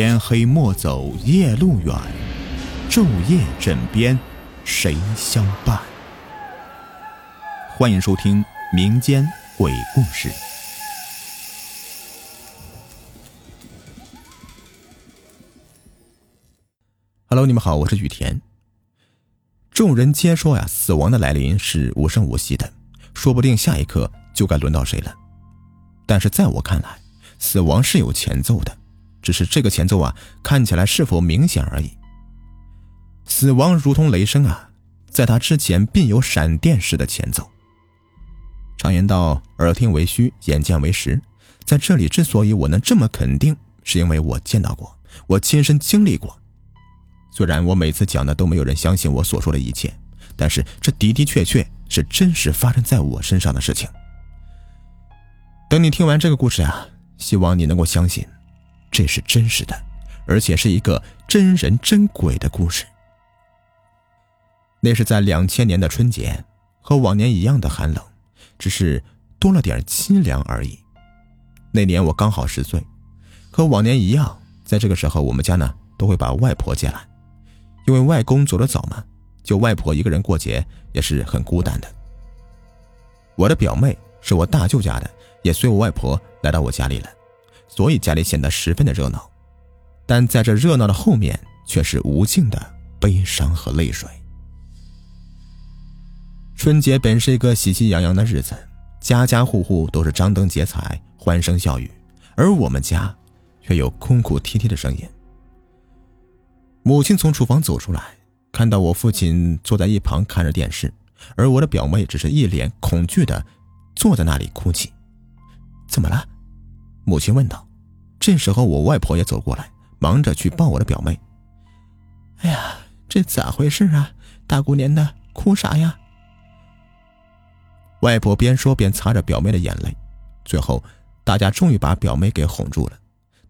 天黑莫走夜路远，昼夜枕边谁相伴？欢迎收听民间鬼故事。Hello，你们好，我是雨田。众人皆说呀，死亡的来临是无声无息的，说不定下一刻就该轮到谁了。但是在我看来，死亡是有前奏的。只是这个前奏啊，看起来是否明显而已。死亡如同雷声啊，在他之前必有闪电式的前奏。常言道，耳听为虚，眼见为实。在这里，之所以我能这么肯定，是因为我见到过，我亲身经历过。虽然我每次讲的都没有人相信我所说的一切，但是这的的确确是真实发生在我身上的事情。等你听完这个故事啊，希望你能够相信。这是真实的，而且是一个真人真鬼的故事。那是在两千年的春节，和往年一样的寒冷，只是多了点凄凉而已。那年我刚好十岁，和往年一样，在这个时候我们家呢都会把外婆接来，因为外公走得早嘛，就外婆一个人过节也是很孤单的。我的表妹是我大舅家的，也随我外婆来到我家里了。所以家里显得十分的热闹，但在这热闹的后面，却是无尽的悲伤和泪水。春节本是一个喜气洋洋的日子，家家户户都是张灯结彩、欢声笑语，而我们家却有哭哭啼啼的声音。母亲从厨房走出来，看到我父亲坐在一旁看着电视，而我的表妹只是一脸恐惧的坐在那里哭泣。怎么了？母亲问道：“这时候，我外婆也走过来，忙着去抱我的表妹。哎呀，这咋回事啊？大过年的，哭啥呀？”外婆边说边擦着表妹的眼泪。最后，大家终于把表妹给哄住了。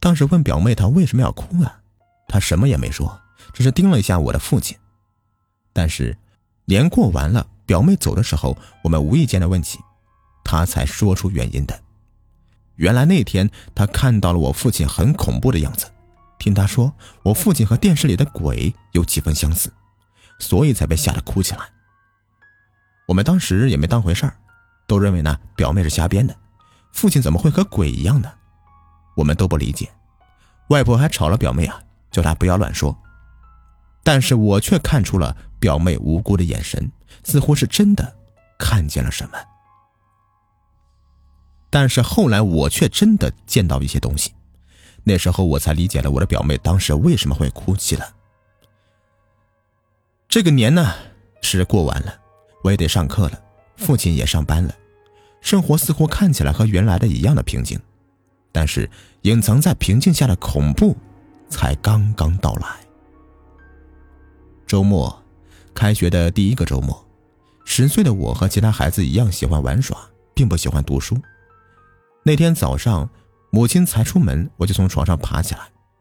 当时问表妹她为什么要哭啊？她什么也没说，只是盯了一下我的父亲。但是，年过完了，表妹走的时候，我们无意间的问起，她才说出原因的。原来那天他看到了我父亲很恐怖的样子，听他说我父亲和电视里的鬼有几分相似，所以才被吓得哭起来。我们当时也没当回事儿，都认为呢表妹是瞎编的，父亲怎么会和鬼一样呢？我们都不理解，外婆还吵了表妹啊，叫她不要乱说。但是我却看出了表妹无辜的眼神，似乎是真的看见了什么。但是后来我却真的见到一些东西，那时候我才理解了我的表妹当时为什么会哭泣了。这个年呢是过完了，我也得上课了，父亲也上班了，生活似乎看起来和原来的一样的平静，但是隐藏在平静下的恐怖才刚刚到来。周末，开学的第一个周末，十岁的我和其他孩子一样喜欢玩耍，并不喜欢读书。那天早上，母亲才出门，我就从床上爬起来，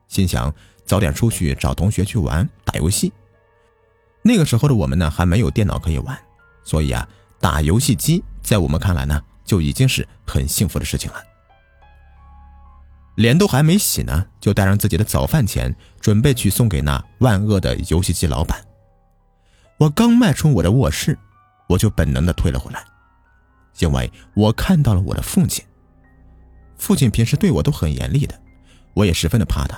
心想早点出去找同学去玩打游戏。那个时候的我们呢，还没有电脑可以玩，所以啊，打游戏机在我们看来呢，就已经是很幸福的事情了。脸都还没洗呢，就带上自己的早饭钱，准备去送给那万恶的游戏机老板。我刚迈出我的卧室，我就本能的退了回来，因为我看到了我的父亲。父亲平时对我都很严厉的，我也十分的怕他，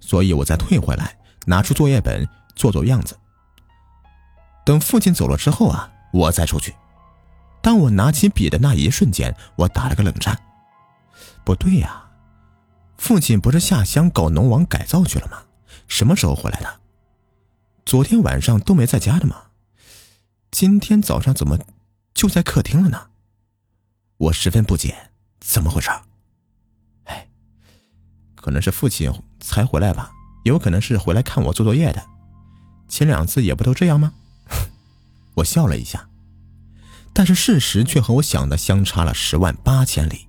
所以我再退回来，拿出作业本做做样子。等父亲走了之后啊，我再出去。当我拿起笔的那一瞬间，我打了个冷战。不对呀，父亲不是下乡搞农网改造去了吗？什么时候回来的？昨天晚上都没在家的吗？今天早上怎么就在客厅了呢？我十分不解，怎么回事？可能是父亲才回来吧，有可能是回来看我做作业的。前两次也不都这样吗？我笑了一下，但是事实却和我想的相差了十万八千里。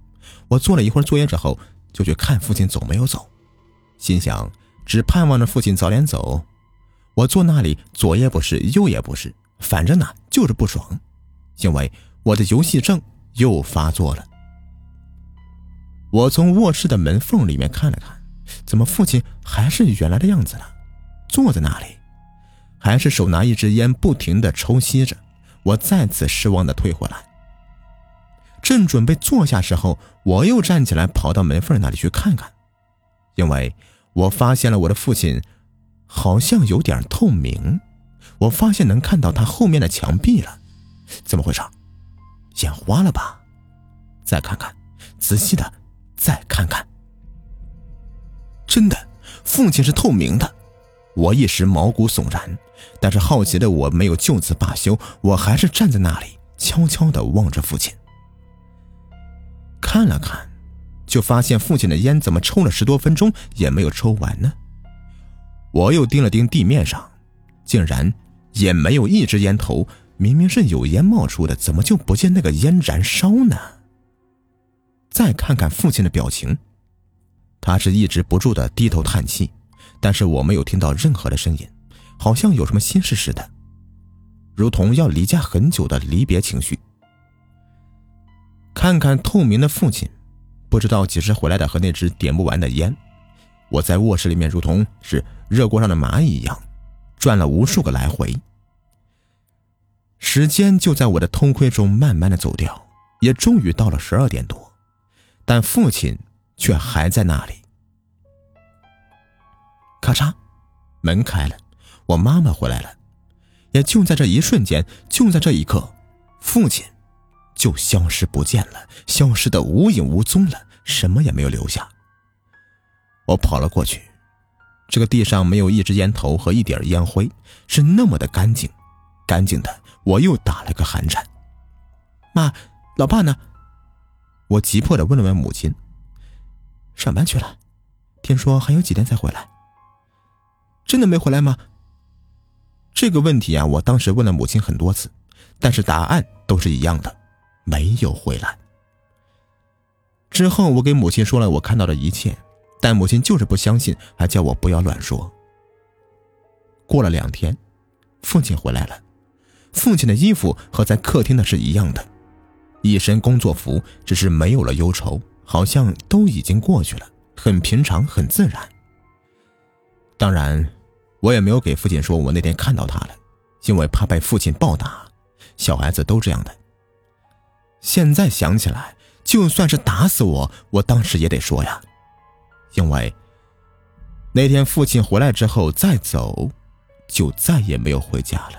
我做了一会儿作业之后，就去看父亲走没有走，心想只盼望着父亲早点走。我坐那里左也不是，右也不是，反正呢就是不爽，因为我的游戏症又发作了。我从卧室的门缝里面看了看，怎么父亲还是原来的样子呢，坐在那里，还是手拿一支烟，不停的抽吸着。我再次失望的退回来，正准备坐下时候，我又站起来跑到门缝那里去看看，因为我发现了我的父亲好像有点透明，我发现能看到他后面的墙壁了，怎么回事？眼花了吧？再看看，仔细的再看看，真的，父亲是透明的，我一时毛骨悚然。但是好奇的我没有就此罢休，我还是站在那里，悄悄的望着父亲。看了看，就发现父亲的烟怎么抽了十多分钟也没有抽完呢？我又盯了盯地面上，竟然也没有一支烟头。明明是有烟冒出的，怎么就不见那个烟燃烧呢？再看看父亲的表情，他是抑制不住的低头叹气，但是我没有听到任何的声音。好像有什么心事似的，如同要离家很久的离别情绪。看看透明的父亲，不知道几时回来的和那只点不完的烟。我在卧室里面如同是热锅上的蚂蚁一样，转了无数个来回。时间就在我的偷窥中慢慢的走掉，也终于到了十二点多，但父亲却还在那里。咔嚓，门开了。我妈妈回来了，也就在这一瞬间，就在这一刻，父亲就消失不见了，消失的无影无踪了，什么也没有留下。我跑了过去，这个地上没有一支烟头和一点烟灰，是那么的干净，干净的我又打了个寒颤。妈，老爸呢？我急迫的问了问母亲。上班去了，听说还有几天才回来。真的没回来吗？这个问题啊，我当时问了母亲很多次，但是答案都是一样的，没有回来。之后我给母亲说了我看到的一切，但母亲就是不相信，还叫我不要乱说。过了两天，父亲回来了，父亲的衣服和在客厅的是一样的，一身工作服，只是没有了忧愁，好像都已经过去了，很平常，很自然。当然。我也没有给父亲说我那天看到他了，因为怕被父亲暴打。小孩子都这样的。现在想起来，就算是打死我，我当时也得说呀，因为那天父亲回来之后再走，就再也没有回家了。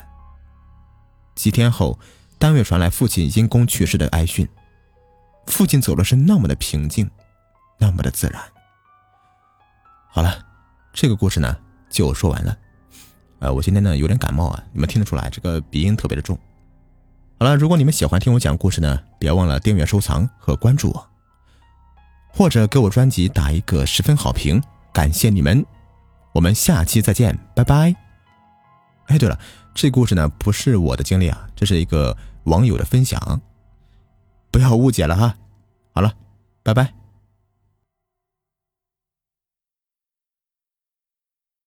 几天后，单位传来父亲因公去世的哀讯。父亲走的是那么的平静，那么的自然。好了，这个故事呢？就说完了，呃，我今天呢有点感冒啊，你们听得出来，这个鼻音特别的重。好了，如果你们喜欢听我讲故事呢，别忘了订阅、收藏和关注我，或者给我专辑打一个十分好评，感谢你们。我们下期再见，拜拜。哎，对了，这故事呢不是我的经历啊，这是一个网友的分享，不要误解了哈。好了，拜拜。